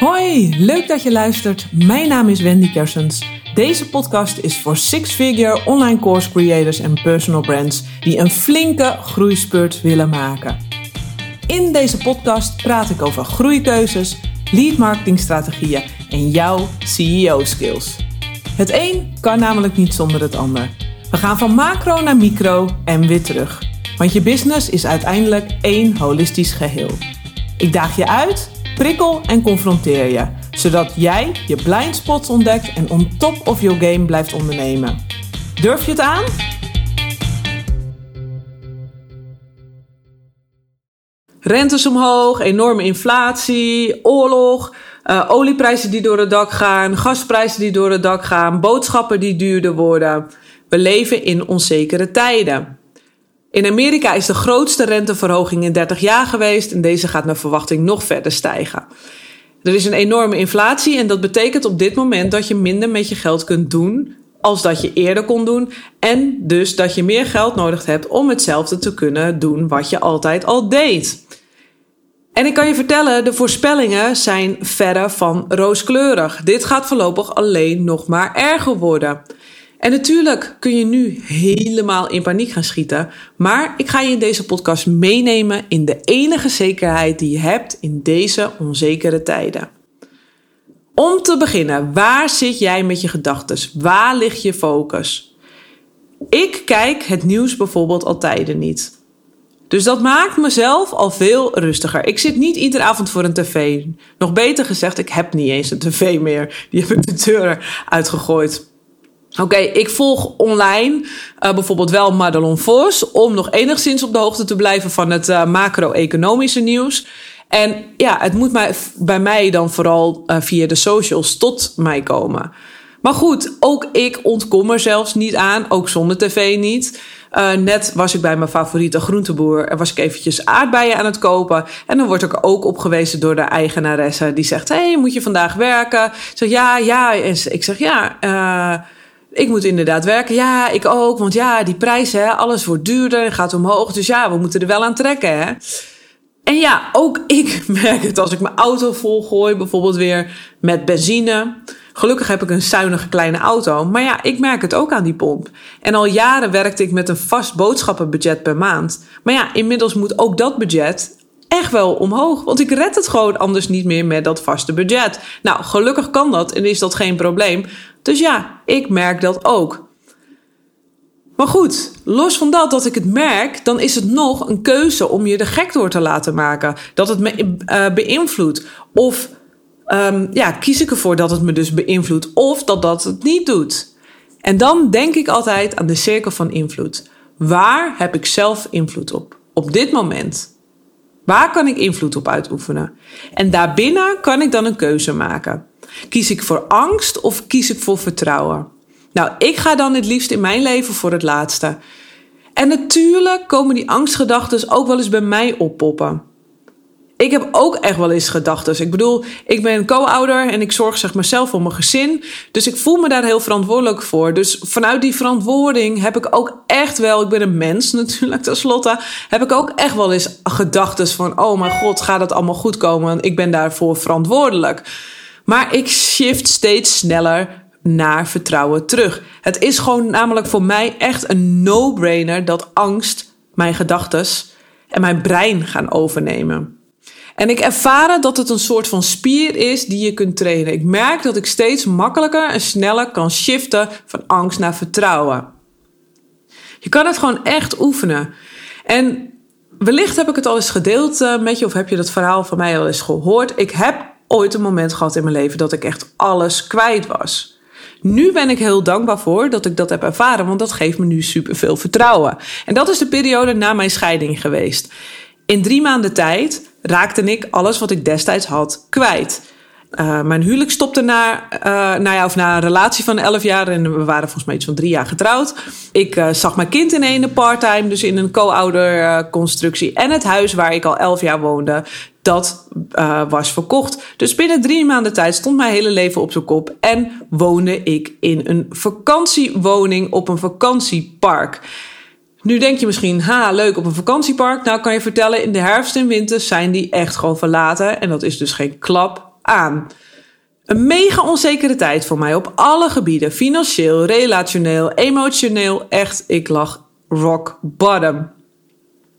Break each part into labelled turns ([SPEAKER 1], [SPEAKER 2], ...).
[SPEAKER 1] Hoi, leuk dat je luistert. Mijn naam is Wendy Kersens. Deze podcast is voor six-figure online course creators en personal brands die een flinke groeispurt willen maken. In deze podcast praat ik over groeikeuzes, lead marketing strategieën en jouw CEO skills. Het een kan namelijk niet zonder het ander. We gaan van macro naar micro en weer terug. Want je business is uiteindelijk één holistisch geheel. Ik daag je uit, prikkel en confronteer je, zodat jij je blind spots ontdekt en on top of your game blijft ondernemen. Durf je het aan? Rentes omhoog, enorme inflatie, oorlog, uh, olieprijzen die door het dak gaan, gasprijzen die door het dak gaan, boodschappen die duurder worden. We leven in onzekere tijden. In Amerika is de grootste renteverhoging in 30 jaar geweest en deze gaat naar verwachting nog verder stijgen. Er is een enorme inflatie en dat betekent op dit moment dat je minder met je geld kunt doen als dat je eerder kon doen en dus dat je meer geld nodig hebt om hetzelfde te kunnen doen wat je altijd al deed. En ik kan je vertellen, de voorspellingen zijn verre van rooskleurig. Dit gaat voorlopig alleen nog maar erger worden. En natuurlijk kun je nu helemaal in paniek gaan schieten, maar ik ga je in deze podcast meenemen in de enige zekerheid die je hebt in deze onzekere tijden. Om te beginnen, waar zit jij met je gedachten? Waar ligt je focus? Ik kijk het nieuws bijvoorbeeld al tijden niet. Dus dat maakt mezelf al veel rustiger. Ik zit niet iedere avond voor een tv. Nog beter gezegd, ik heb niet eens een tv meer. Die heb ik de deur uitgegooid. Oké, ik volg online uh, bijvoorbeeld wel Madelon Vos om nog enigszins op de hoogte te blijven van het uh, macro-economische nieuws. En ja, het moet mij, bij mij dan vooral uh, via de socials tot mij komen. Maar goed, ook ik ontkom er zelfs niet aan, ook zonder tv niet. Net was ik bij mijn favoriete groenteboer en was ik eventjes aardbeien aan het kopen. En dan word ik er ook op gewezen door de eigenaresse. Die zegt, hey, moet je vandaag werken? Ik zeg, ja, ja. En ik zeg, ja, uh, ik moet inderdaad werken. Ja, ik ook. Want ja, die prijzen, alles wordt duurder, gaat omhoog. Dus ja, we moeten er wel aan trekken. Hè? En ja, ook ik merk het als ik mijn auto volgooi, bijvoorbeeld weer met benzine. Gelukkig heb ik een zuinige kleine auto, maar ja, ik merk het ook aan die pomp. En al jaren werkte ik met een vast boodschappenbudget per maand. Maar ja, inmiddels moet ook dat budget echt wel omhoog. Want ik red het gewoon anders niet meer met dat vaste budget. Nou, gelukkig kan dat en is dat geen probleem. Dus ja, ik merk dat ook. Maar goed, los van dat dat ik het merk, dan is het nog een keuze om je de gek door te laten maken. Dat het me uh, beïnvloedt. Of um, ja, kies ik ervoor dat het me dus beïnvloedt. Of dat dat het niet doet. En dan denk ik altijd aan de cirkel van invloed. Waar heb ik zelf invloed op? Op dit moment. Waar kan ik invloed op uitoefenen? En daarbinnen kan ik dan een keuze maken. Kies ik voor angst of kies ik voor vertrouwen? Nou, ik ga dan het liefst in mijn leven voor het laatste. En natuurlijk komen die angstgedachten ook wel eens bij mij oppoppen ik heb ook echt wel eens gedachten. Ik bedoel, ik ben co-ouder en ik zorg zeg maar zelf voor mijn gezin. Dus ik voel me daar heel verantwoordelijk voor. Dus vanuit die verantwoording heb ik ook echt wel, ik ben een mens natuurlijk tenslotte, heb ik ook echt wel eens gedachten van, oh mijn god, gaat het allemaal goed komen? Ik ben daarvoor verantwoordelijk. Maar ik shift steeds sneller naar vertrouwen terug. Het is gewoon namelijk voor mij echt een no-brainer dat angst mijn gedachten en mijn brein gaan overnemen. En ik ervaar dat het een soort van spier is die je kunt trainen. Ik merk dat ik steeds makkelijker en sneller kan shiften van angst naar vertrouwen. Je kan het gewoon echt oefenen. En wellicht heb ik het al eens gedeeld eh, met je, of heb je dat verhaal van mij al eens gehoord. Ik heb ooit een moment gehad in mijn leven dat ik echt alles kwijt was. Nu ben ik heel dankbaar voor dat ik dat heb ervaren, want dat geeft me nu superveel vertrouwen. En dat is de periode na mijn scheiding geweest. In drie maanden tijd raakte ik alles wat ik destijds had kwijt. Uh, mijn huwelijk stopte na, nou ja, of na een relatie van 11 jaar. En we waren volgens mij iets van drie jaar getrouwd. Ik uh, zag mijn kind in een part-time, dus in een co-ouder constructie. En het huis waar ik al 11 jaar woonde, dat was verkocht. Dus binnen drie maanden tijd stond mijn hele leven op zijn kop. En woonde ik in een vakantiewoning op een vakantiepark. Nu denk je misschien, ha, leuk op een vakantiepark. Nou kan je vertellen, in de herfst en winter zijn die echt gewoon verlaten. En dat is dus geen klap aan. Een mega onzekere tijd voor mij op alle gebieden. Financieel, relationeel, emotioneel. Echt, ik lag rock bottom.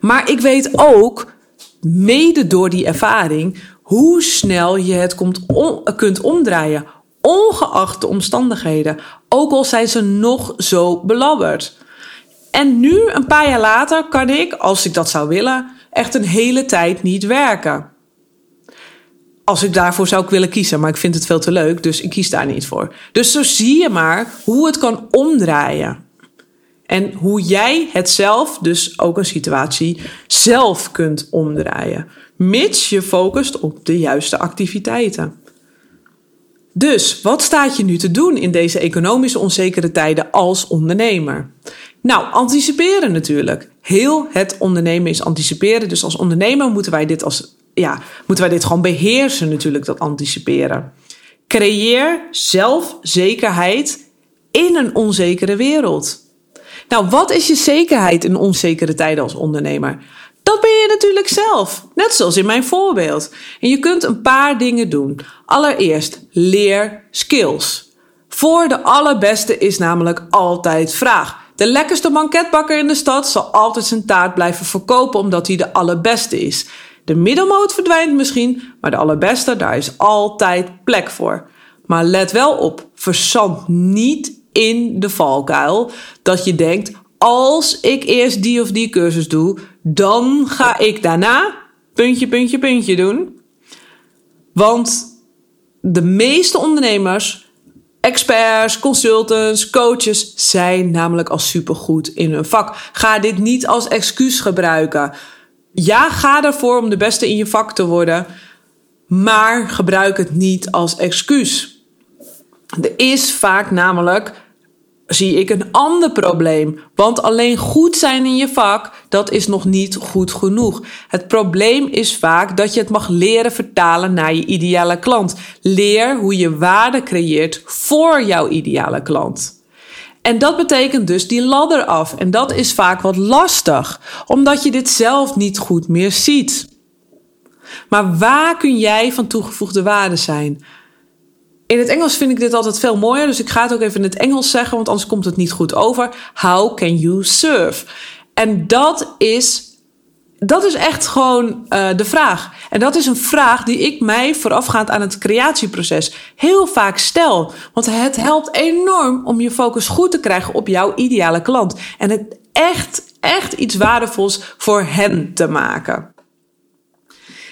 [SPEAKER 1] Maar ik weet ook, mede door die ervaring, hoe snel je het komt kunt omdraaien. Ongeacht de omstandigheden. Ook al zijn ze nog zo belabberd. En nu, een paar jaar later, kan ik, als ik dat zou willen, echt een hele tijd niet werken. Als ik daarvoor zou ik willen kiezen, maar ik vind het veel te leuk, dus ik kies daar niet voor. Dus zo zie je maar hoe het kan omdraaien. En hoe jij het zelf, dus ook een situatie, zelf kunt omdraaien. Mits je focust op de juiste activiteiten. Dus wat staat je nu te doen in deze economische onzekere tijden als ondernemer? Nou, anticiperen natuurlijk. Heel het ondernemen is anticiperen. Dus als ondernemer moeten wij dit, als, ja, moeten wij dit gewoon beheersen, natuurlijk, dat anticiperen. Creëer zelfzekerheid in een onzekere wereld. Nou, wat is je zekerheid in onzekere tijden als ondernemer? Dat ben je natuurlijk zelf, net zoals in mijn voorbeeld. En je kunt een paar dingen doen. Allereerst, leer skills. Voor de allerbeste is namelijk altijd vraag. De lekkerste banketbakker in de stad zal altijd zijn taart blijven verkopen omdat hij de allerbeste is. De middelmoot verdwijnt misschien, maar de allerbeste, daar is altijd plek voor. Maar let wel op, verzand niet in de valkuil dat je denkt: als ik eerst die of die cursus doe, dan ga ik daarna puntje, puntje, puntje doen. Want de meeste ondernemers, experts, consultants, coaches zijn namelijk al supergoed in hun vak. Ga dit niet als excuus gebruiken. Ja, ga ervoor om de beste in je vak te worden, maar gebruik het niet als excuus. Er is vaak namelijk zie ik een ander probleem. Want alleen goed zijn in je vak, dat is nog niet goed genoeg. Het probleem is vaak dat je het mag leren vertalen naar je ideale klant. Leer hoe je waarde creëert voor jouw ideale klant. En dat betekent dus die ladder af. En dat is vaak wat lastig, omdat je dit zelf niet goed meer ziet. Maar waar kun jij van toegevoegde waarde zijn? In het Engels vind ik dit altijd veel mooier, dus ik ga het ook even in het Engels zeggen, want anders komt het niet goed over. How can you serve? En dat is, dat is echt gewoon uh, de vraag. En dat is een vraag die ik mij voorafgaand aan het creatieproces heel vaak stel. Want het helpt enorm om je focus goed te krijgen op jouw ideale klant. En het echt, echt iets waardevols voor hen te maken.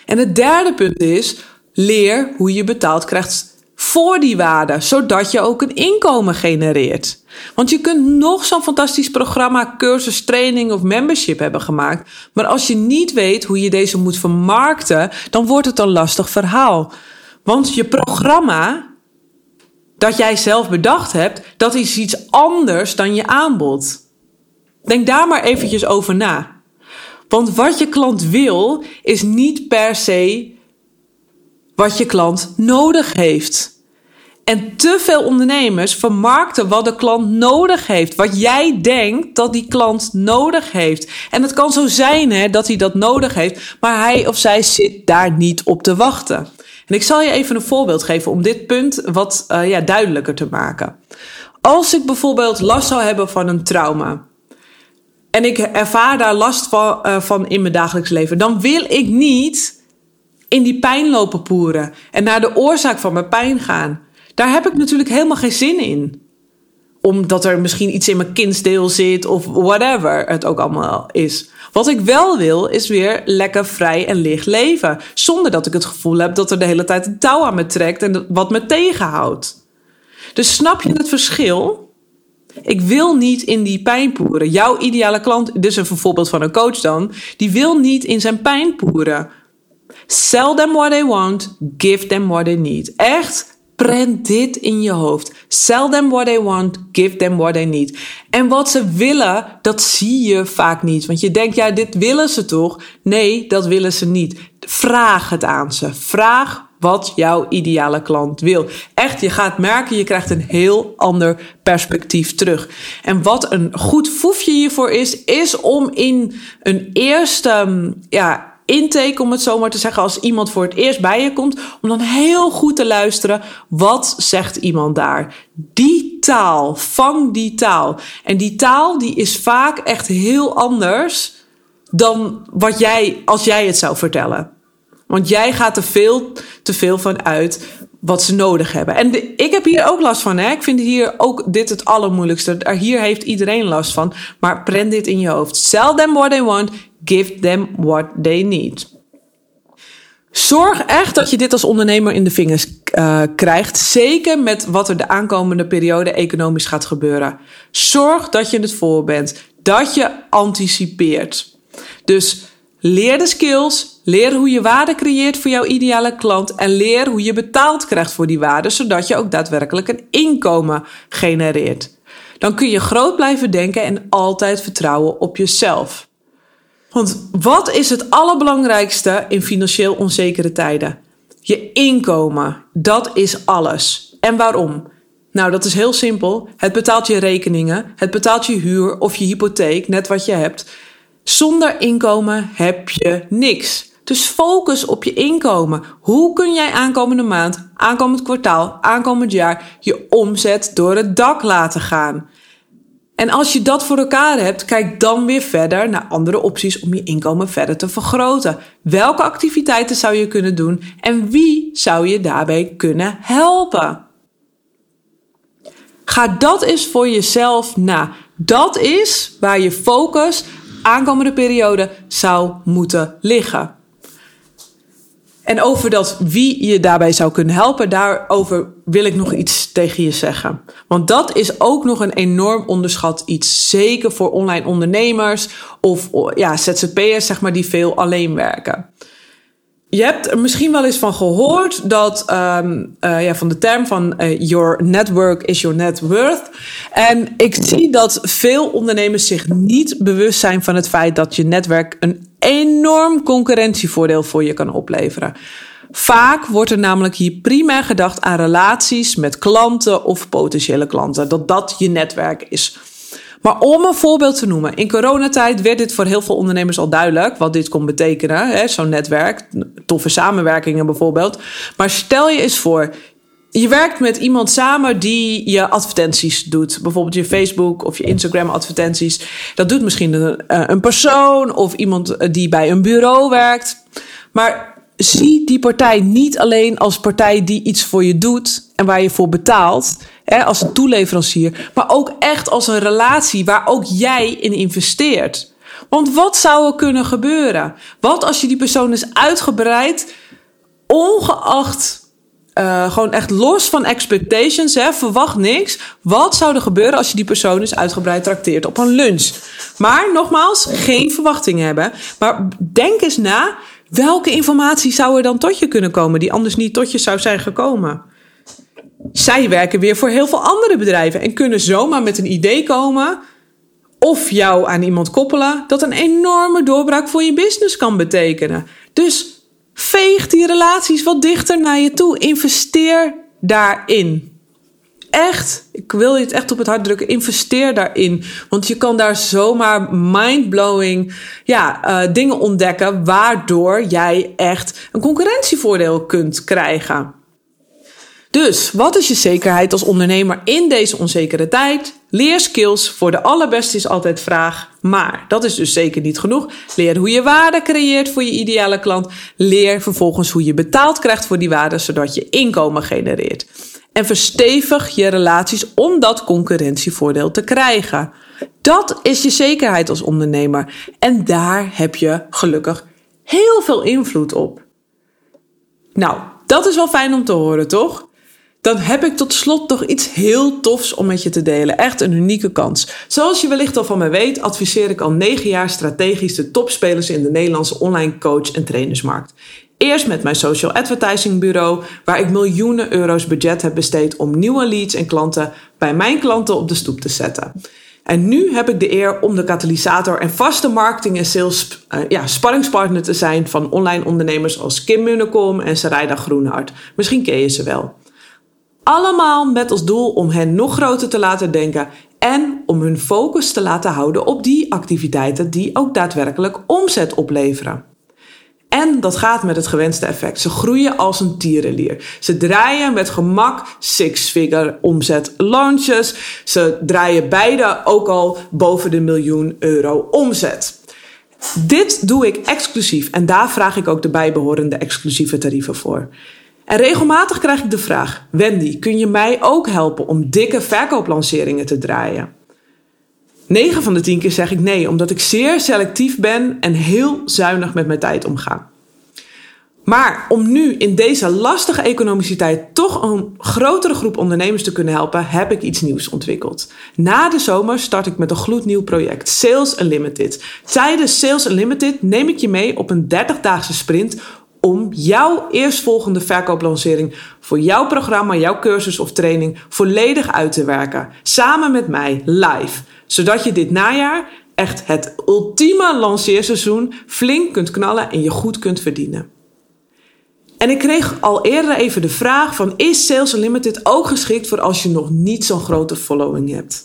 [SPEAKER 1] En het derde punt is, leer hoe je betaald krijgt voor die waarde, zodat je ook een inkomen genereert. Want je kunt nog zo'n fantastisch programma, cursus, training of membership hebben gemaakt, maar als je niet weet hoe je deze moet vermarkten, dan wordt het een lastig verhaal. Want je programma dat jij zelf bedacht hebt, dat is iets anders dan je aanbod. Denk daar maar eventjes over na. Want wat je klant wil, is niet per se wat je klant nodig heeft. En te veel ondernemers vermarkten wat de klant nodig heeft. Wat jij denkt dat die klant nodig heeft. En het kan zo zijn hè, dat hij dat nodig heeft, maar hij of zij zit daar niet op te wachten. En ik zal je even een voorbeeld geven om dit punt wat uh, ja, duidelijker te maken. Als ik bijvoorbeeld last zou hebben van een trauma. En ik ervaar daar last van, uh, van in mijn dagelijks leven. Dan wil ik niet in die pijn lopen poeren en naar de oorzaak van mijn pijn gaan. Daar heb ik natuurlijk helemaal geen zin in. Omdat er misschien iets in mijn kindsdeel zit of whatever het ook allemaal is. Wat ik wel wil is weer lekker vrij en licht leven. Zonder dat ik het gevoel heb dat er de hele tijd een touw aan me trekt en wat me tegenhoudt. Dus snap je het verschil? Ik wil niet in die pijn poeren. Jouw ideale klant, dus een voorbeeld van een coach dan, die wil niet in zijn pijn poeren. Sell them what they want, give them what they need. Echt, prent dit in je hoofd. Sell them what they want, give them what they need. En wat ze willen, dat zie je vaak niet. Want je denkt, ja, dit willen ze toch? Nee, dat willen ze niet. Vraag het aan ze. Vraag wat jouw ideale klant wil. Echt, je gaat merken, je krijgt een heel ander perspectief terug. En wat een goed foefje hiervoor is, is om in een eerste, ja, intake, om het zo maar te zeggen, als iemand voor het eerst bij je komt, om dan heel goed te luisteren. Wat zegt iemand daar? Die taal, vang die taal. En die taal die is vaak echt heel anders dan wat jij, als jij het zou vertellen. Want jij gaat er veel te veel van uit wat ze nodig hebben. En ik heb hier ook last van. Hè? Ik vind hier ook dit het allermoeilijkste. Hier heeft iedereen last van. Maar prent dit in je hoofd. Sell them what they want. Give them what they need. Zorg echt dat je dit als ondernemer in de vingers uh, krijgt. Zeker met wat er de aankomende periode economisch gaat gebeuren. Zorg dat je het voor bent. Dat je anticipeert. Dus leer de skills. Leer hoe je waarde creëert voor jouw ideale klant. En leer hoe je betaald krijgt voor die waarde. Zodat je ook daadwerkelijk een inkomen genereert. Dan kun je groot blijven denken en altijd vertrouwen op jezelf. Want wat is het allerbelangrijkste in financieel onzekere tijden? Je inkomen, dat is alles. En waarom? Nou, dat is heel simpel. Het betaalt je rekeningen, het betaalt je huur of je hypotheek, net wat je hebt. Zonder inkomen heb je niks. Dus focus op je inkomen. Hoe kun jij aankomende maand, aankomend kwartaal, aankomend jaar je omzet door het dak laten gaan? En als je dat voor elkaar hebt, kijk dan weer verder naar andere opties om je inkomen verder te vergroten. Welke activiteiten zou je kunnen doen en wie zou je daarbij kunnen helpen? Ga dat eens voor jezelf na. Dat is waar je focus aankomende periode zou moeten liggen. En over dat wie je daarbij zou kunnen helpen, daarover wil ik nog iets tegen je zeggen. Want dat is ook nog een enorm onderschat iets. Zeker voor online ondernemers of ja, ZZP'ers, zeg maar, die veel alleen werken. Je hebt er misschien wel eens van gehoord dat um, uh, ja, van de term van uh, your network is your net worth. En ik zie dat veel ondernemers zich niet bewust zijn van het feit dat je netwerk een enorm concurrentievoordeel voor je kan opleveren. Vaak wordt er namelijk hier primair gedacht aan relaties met klanten of potentiële klanten, dat dat je netwerk is. Maar om een voorbeeld te noemen, in coronatijd werd dit voor heel veel ondernemers al duidelijk wat dit kon betekenen. Zo'n netwerk, toffe samenwerkingen bijvoorbeeld. Maar stel je eens voor, je werkt met iemand samen die je advertenties doet. Bijvoorbeeld je Facebook of je Instagram advertenties. Dat doet misschien een, eh, een persoon of iemand eh, die bij een bureau werkt. Maar zie die partij niet alleen als partij die iets voor je doet en waar je voor betaalt, hè, als een toeleverancier, maar ook echt als een relatie waar ook jij in investeert. Want wat zou er kunnen gebeuren? Wat als je die persoon is uitgebreid, ongeacht uh, gewoon echt los van expectations, hè, verwacht niks. Wat zou er gebeuren als je die persoon is uitgebreid trakteert op een lunch? Maar nogmaals, geen verwachtingen hebben. Maar denk eens na, welke informatie zou er dan tot je kunnen komen die anders niet tot je zou zijn gekomen? Zij werken weer voor heel veel andere bedrijven en kunnen zomaar met een idee komen of jou aan iemand koppelen dat een enorme doorbraak voor je business kan betekenen. Dus Veeg die relaties wat dichter naar je toe. Investeer daarin. Echt, ik wil je het echt op het hart drukken. Investeer daarin. Want je kan daar zomaar mindblowing ja, uh, dingen ontdekken. Waardoor jij echt een concurrentievoordeel kunt krijgen. Dus wat is je zekerheid als ondernemer in deze onzekere tijd? Leer skills. Voor de allerbeste is altijd vraag. Maar dat is dus zeker niet genoeg. Leer hoe je waarde creëert voor je ideale klant. Leer vervolgens hoe je betaald krijgt voor die waarde, zodat je inkomen genereert. En verstevig je relaties om dat concurrentievoordeel te krijgen. Dat is je zekerheid als ondernemer. En daar heb je gelukkig heel veel invloed op. Nou, dat is wel fijn om te horen, toch? Dan heb ik tot slot nog iets heel tofs om met je te delen. Echt een unieke kans. Zoals je wellicht al van mij weet, adviseer ik al negen jaar strategisch de topspelers in de Nederlandse online coach- en trainersmarkt. Eerst met mijn social advertising bureau, waar ik miljoenen euro's budget heb besteed om nieuwe leads en klanten bij mijn klanten op de stoep te zetten. En nu heb ik de eer om de katalysator en vaste marketing en sales uh, ja, sparringspartner te zijn van online ondernemers als Kim Munnekom en Sarayda Groenhart. Misschien ken je ze wel. Allemaal met als doel om hen nog groter te laten denken en om hun focus te laten houden op die activiteiten die ook daadwerkelijk omzet opleveren. En dat gaat met het gewenste effect. Ze groeien als een tierenlier. Ze draaien met gemak six-figure omzet launches. Ze draaien beide ook al boven de miljoen euro omzet. Dit doe ik exclusief en daar vraag ik ook de bijbehorende exclusieve tarieven voor. En regelmatig krijg ik de vraag: Wendy, kun je mij ook helpen om dikke verkooplanceringen te draaien? 9 van de 10 keer zeg ik nee, omdat ik zeer selectief ben en heel zuinig met mijn tijd omga. Maar om nu in deze lastige economische tijd toch een grotere groep ondernemers te kunnen helpen, heb ik iets nieuws ontwikkeld. Na de zomer start ik met een gloednieuw project, Sales Unlimited. Tijdens Sales Unlimited neem ik je mee op een 30-daagse sprint om jouw eerstvolgende verkooplancering voor jouw programma, jouw cursus of training volledig uit te werken. Samen met mij live. Zodat je dit najaar echt het ultieme lanceerseizoen flink kunt knallen en je goed kunt verdienen. En ik kreeg al eerder even de vraag van is Sales Unlimited ook geschikt voor als je nog niet zo'n grote following hebt?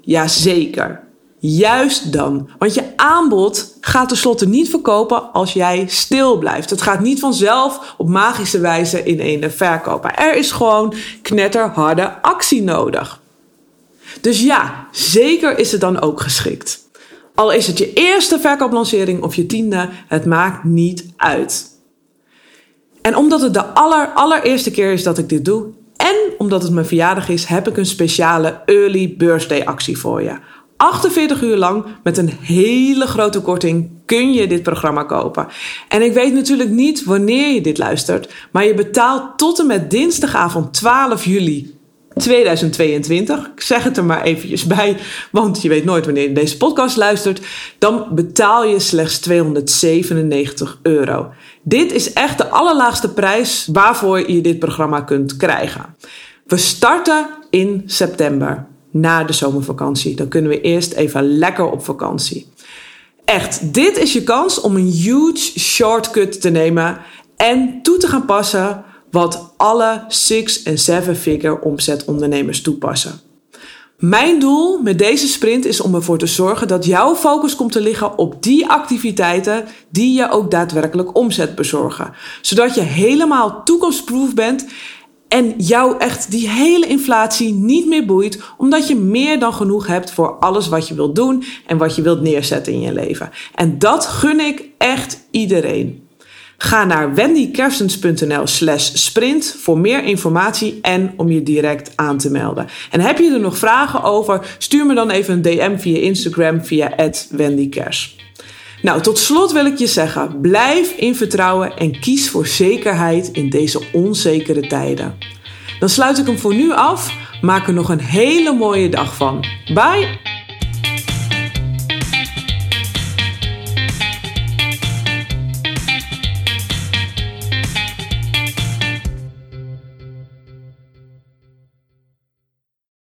[SPEAKER 1] Jazeker. Juist dan. Want je aanbod gaat tenslotte niet verkopen als jij stil blijft. Het gaat niet vanzelf op magische wijze in ene verkopen. Er is gewoon knetterharde actie nodig. Dus ja, zeker is het dan ook geschikt. Al is het je eerste verkooplancering of je tiende, het maakt niet uit. En omdat het de aller, allereerste keer is dat ik dit doe, en omdat het mijn verjaardag is, heb ik een speciale early birthday actie voor je. 48 uur lang met een hele grote korting kun je dit programma kopen. En ik weet natuurlijk niet wanneer je dit luistert, maar je betaalt tot en met dinsdagavond 12 juli 2022. Ik zeg het er maar eventjes bij, want je weet nooit wanneer je deze podcast luistert. Dan betaal je slechts 297 euro. Dit is echt de allerlaagste prijs waarvoor je dit programma kunt krijgen. We starten in september, na de zomervakantie. Dan kunnen we eerst even lekker op vakantie. Echt, dit is je kans om een huge shortcut te nemen en toe te gaan passen wat alle six- en seven-figure omzetondernemers toepassen. Mijn doel met deze sprint is om ervoor te zorgen dat jouw focus komt te liggen op die activiteiten die je ook daadwerkelijk omzet bezorgen. Zodat je helemaal toekomstproof bent en jou echt die hele inflatie niet meer boeit, omdat je meer dan genoeg hebt voor alles wat je wilt doen en wat je wilt neerzetten in je leven. En dat gun ik echt iedereen. Ga naar wendykersens.nl slash sprint voor meer informatie en om je direct aan te melden. En heb je er nog vragen over, stuur me dan even een DM via Instagram via wendykers. Nou, tot slot wil ik je zeggen, blijf in vertrouwen en kies voor zekerheid in deze onzekere tijden. Dan sluit ik hem voor nu af. Maak er nog een hele mooie dag van. Bye!